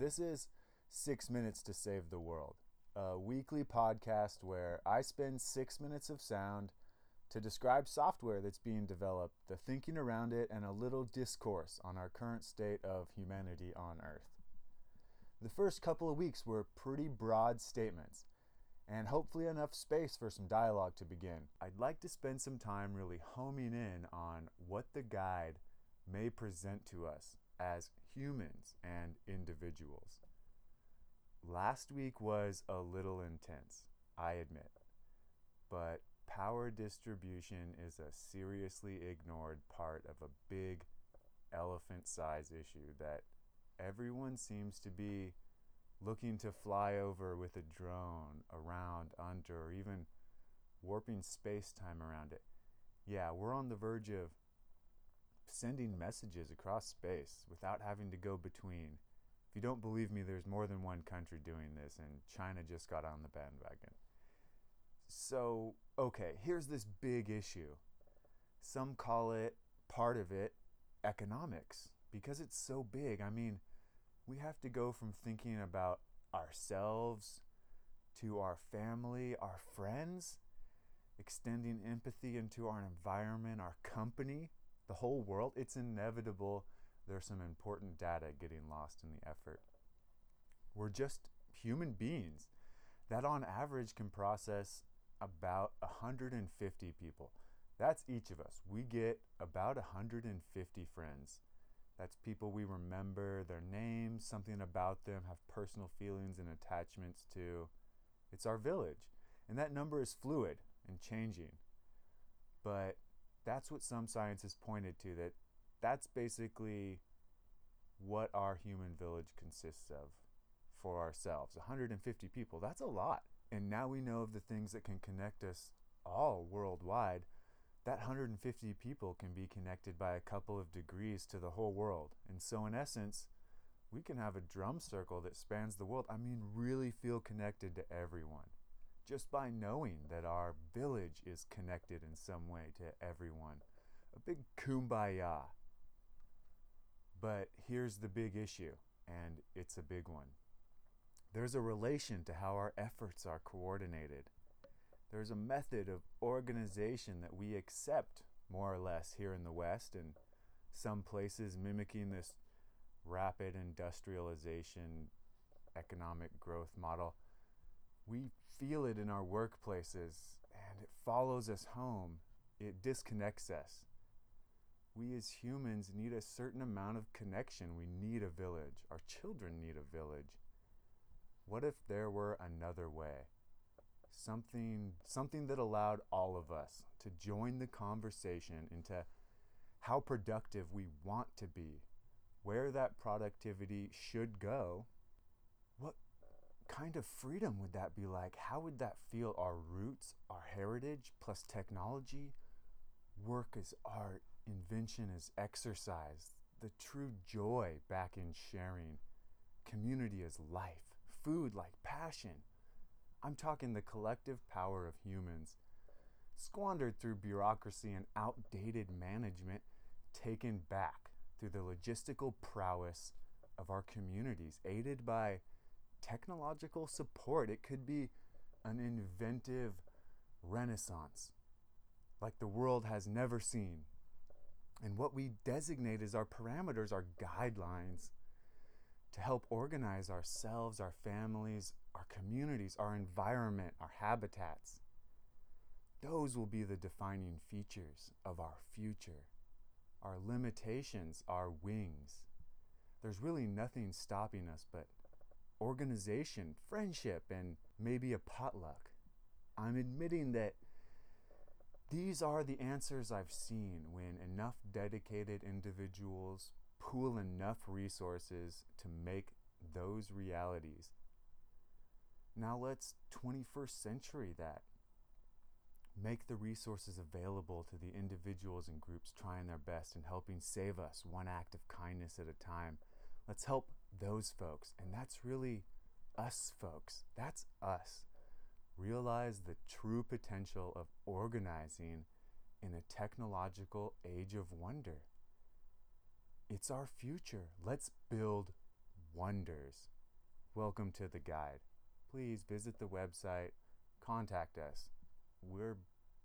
This is Six Minutes to Save the World, a weekly podcast where I spend six minutes of sound to describe software that's being developed, the thinking around it, and a little discourse on our current state of humanity on Earth. The first couple of weeks were pretty broad statements, and hopefully enough space for some dialogue to begin. I'd like to spend some time really homing in on what the guide may present to us as humans and individuals. Last week was a little intense, I admit, but power distribution is a seriously ignored part of a big elephant size issue that everyone seems to be looking to fly over with a drone around, under, or even warping space time around it. Yeah, we're on the verge of sending messages across space without having to go between. If you don't believe me, there's more than one country doing this, and China just got on the bandwagon. So, okay, here's this big issue. Some call it part of it economics because it's so big. I mean, we have to go from thinking about ourselves to our family, our friends, extending empathy into our environment, our company, the whole world, it's inevitable there's some important data getting lost in the effort. We're just human beings that, on average, can process about 150 people. That's each of us. We get about 150 friends. That's people we remember, their names, something about them, have personal feelings and attachments to. It's our village. And that number is fluid and changing. But that's what some science has pointed to that that's basically what our human village consists of for ourselves. 150 people that's a lot. And now we know of the things that can connect us all worldwide that 150 people can be connected by a couple of degrees to the whole world. And so in essence we can have a drum circle that spans the world. I mean really feel connected to everyone just by knowing that our village is connected in some way to everyone. A big kumbaya. But here's the big issue, and it's a big one. There's a relation to how our efforts are coordinated. There's a method of organization that we accept, more or less, here in the West, and some places mimicking this rapid industrialization economic growth model we feel it in our workplaces and it follows us home. It disconnects us. We as humans need a certain amount of connection. We need a village. Our children need a village. What if there were another way? Something something that allowed all of us to join the conversation into how productive we want to be, where that productivity should go, kind of freedom would that be like? How would that feel? Our roots, our heritage, plus technology, work as art, invention as exercise, the true joy back in sharing, community as life, food like passion. I'm talking the collective power of humans, squandered through bureaucracy and outdated management, taken back through the logistical prowess of our communities, aided by technological support. It could be an inventive renaissance like the world has never seen. And what we designate as our parameters, our guidelines to help organize ourselves, our families, our communities, our environment, our habitats. Those will be the defining features of our future. Our limitations are wings. There's really nothing stopping us but organization, friendship, and maybe a potluck. I'm admitting that these are the answers I've seen when enough dedicated individuals pool enough resources to make those realities. Now let's 21st century that. Make the resources available to the individuals and groups trying their best and helping save us one act of kindness at a time. Let's help those folks. And that's really us, folks. That's us. Realize the true potential of organizing in a technological age of wonder. It's our future. Let's build wonders. Welcome to the guide. Please visit the website, contact us. We're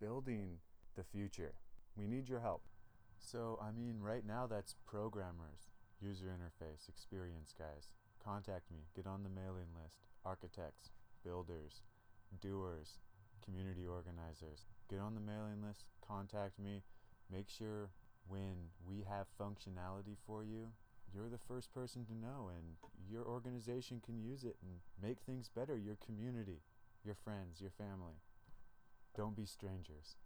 building the future. We need your help. So, I mean, right now that's programmers, user interface, experience guys. Contact me, get on the mailing list. Architects, builders, doers, community organizers. Get on the mailing list, contact me. Make sure when we have functionality for you, you're the first person to know, and your organization can use it and make things better. Your community, your friends, your family. Don't be strangers.